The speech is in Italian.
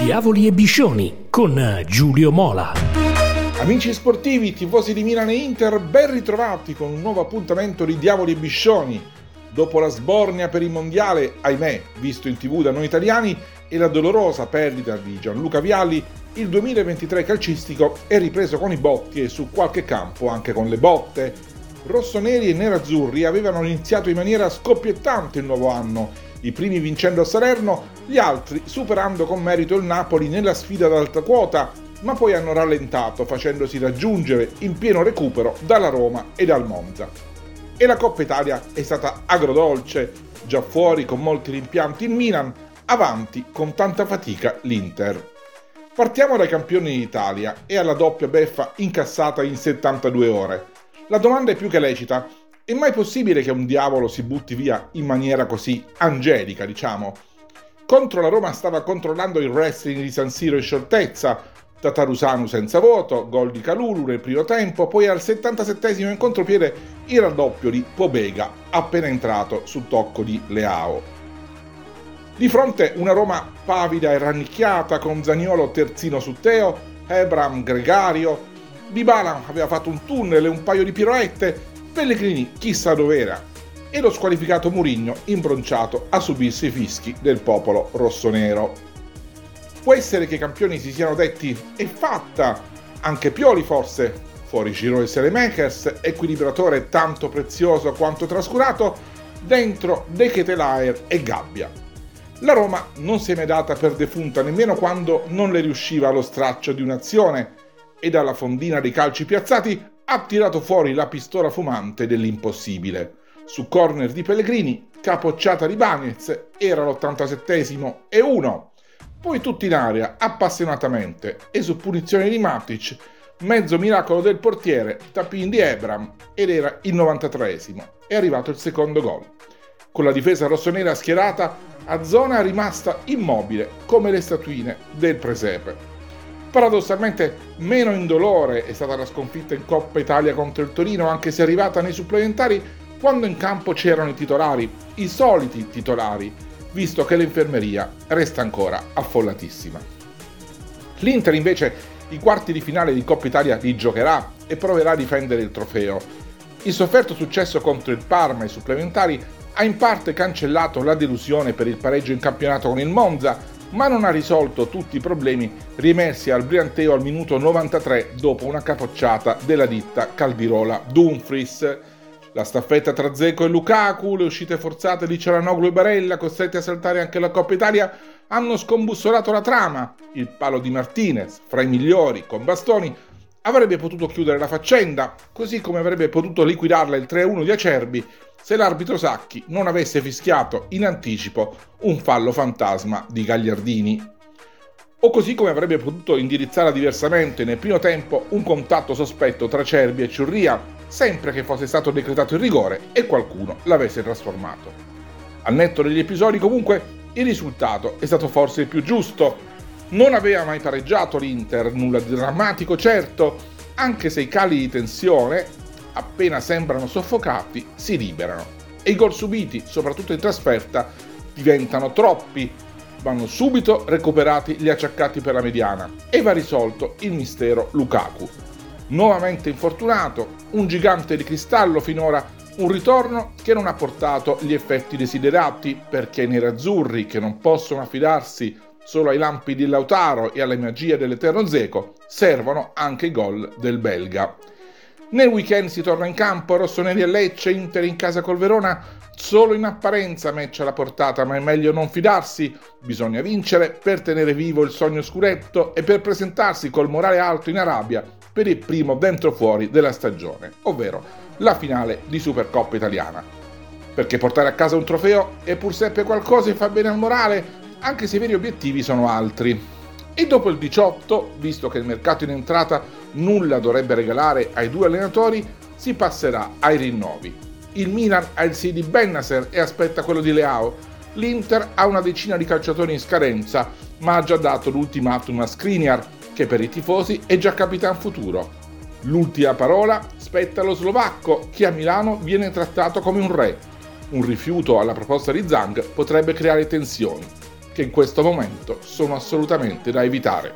Diavoli e Biscioni con Giulio Mola. Amici sportivi, tifosi di Milan e Inter, ben ritrovati con un nuovo appuntamento di Diavoli e Biscioni. Dopo la sbornia per il mondiale, ahimè, visto in tv da noi italiani, e la dolorosa perdita di Gianluca Vialli, il 2023 calcistico è ripreso con i botti e su qualche campo anche con le botte. Rossoneri e nerazzurri avevano iniziato in maniera scoppiettante il nuovo anno i primi vincendo a Salerno, gli altri superando con merito il Napoli nella sfida ad alta quota, ma poi hanno rallentato facendosi raggiungere in pieno recupero dalla Roma e dal Monza. E la Coppa Italia è stata agrodolce, già fuori con molti rimpianti il Milan, avanti con tanta fatica l'Inter. Partiamo dai campioni d'Italia e alla doppia beffa incassata in 72 ore. La domanda è più che lecita, è mai possibile che un diavolo si butti via in maniera così angelica, diciamo? Contro la Roma stava controllando il wrestling di San Siro in scioltezza, Tatarusanu senza voto, gol di Calulu nel primo tempo, poi al 77 in contropiede il raddoppio di Pobega, appena entrato sul tocco di Leao. Di fronte una Roma pavida e rannicchiata con Zaniolo terzino su Teo, Ebram gregario, Dybala aveva fatto un tunnel e un paio di piroette, Pellegrini chissà dov'era e lo squalificato Murigno imbronciato a subirsi i fischi del popolo rossonero. Può essere che i campioni si siano detti è fatta, anche Pioli forse, fuori giro del Selemakers, equilibratore tanto prezioso quanto trascurato, dentro De Ketelaer e Gabbia. La Roma non si è mai data per defunta nemmeno quando non le riusciva lo straccio di un'azione e dalla fondina dei calci piazzati ha tirato fuori la pistola fumante dell'impossibile. Su corner di Pellegrini, capocciata di Bagnez, era l'87 e 1. Poi tutti in aria, appassionatamente, e su punizione di Matic, mezzo miracolo del portiere, tapin di Ebram, ed era il 93 È arrivato il secondo gol. Con la difesa rossonera schierata, a zona rimasta immobile, come le statuine del presepe. Paradossalmente meno indolore è stata la sconfitta in Coppa Italia contro il Torino, anche se arrivata nei supplementari quando in campo c'erano i titolari, i soliti titolari, visto che l'infermeria resta ancora affollatissima. L'Inter invece i quarti di finale di Coppa Italia li giocherà e proverà a difendere il trofeo. Il sofferto successo contro il Parma ai supplementari ha in parte cancellato la delusione per il pareggio in campionato con il Monza, ma non ha risolto tutti i problemi riemersi al Brianteo al minuto 93 dopo una capocciata della ditta Caldirola Dumfries. La staffetta tra Zeco e Lukaku, le uscite forzate di Cialanoglu e Barella, costretti a saltare anche la Coppa Italia, hanno scombussolato la trama. Il palo di Martinez, fra i migliori, con bastoni, avrebbe potuto chiudere la faccenda, così come avrebbe potuto liquidarla il 3-1 di Acerbi se l'arbitro Sacchi non avesse fischiato in anticipo un fallo fantasma di Gagliardini. O così come avrebbe potuto indirizzare diversamente nel primo tempo un contatto sospetto tra Cerbi e Ciurria, sempre che fosse stato decretato il rigore e qualcuno l'avesse trasformato. Al netto degli episodi comunque il risultato è stato forse il più giusto. Non aveva mai pareggiato l'Inter, nulla di drammatico certo, anche se i cali di tensione appena sembrano soffocati, si liberano. E i gol subiti, soprattutto in trasferta, diventano troppi. Vanno subito recuperati gli acciaccati per la mediana e va risolto il mistero Lukaku. Nuovamente infortunato, un gigante di cristallo finora un ritorno che non ha portato gli effetti desiderati perché i nerazzurri che non possono affidarsi solo ai lampi di Lautaro e alla magia dell'Eterno Zeco servono anche i gol del belga. Nel weekend si torna in campo, rossoneri e Lecce, Inter in casa col Verona, solo in apparenza match alla portata, ma è meglio non fidarsi, bisogna vincere per tenere vivo il sogno scuretto e per presentarsi col morale alto in Arabia per il primo dentro fuori della stagione, ovvero la finale di Supercoppa italiana. Perché portare a casa un trofeo è pur sempre qualcosa e fa bene al morale, anche se i veri obiettivi sono altri. E dopo il 18, visto che il mercato in entrata nulla dovrebbe regalare ai due allenatori, si passerà ai rinnovi. Il Milan ha il sì di Bennasser e aspetta quello di Leao. L'Inter ha una decina di calciatori in scadenza, ma ha già dato l'ultimatum a Skriniar, che per i tifosi è già capitan futuro. L'ultima parola spetta allo slovacco, che a Milano viene trattato come un re. Un rifiuto alla proposta di Zhang potrebbe creare tensioni. Che in questo momento sono assolutamente da evitare.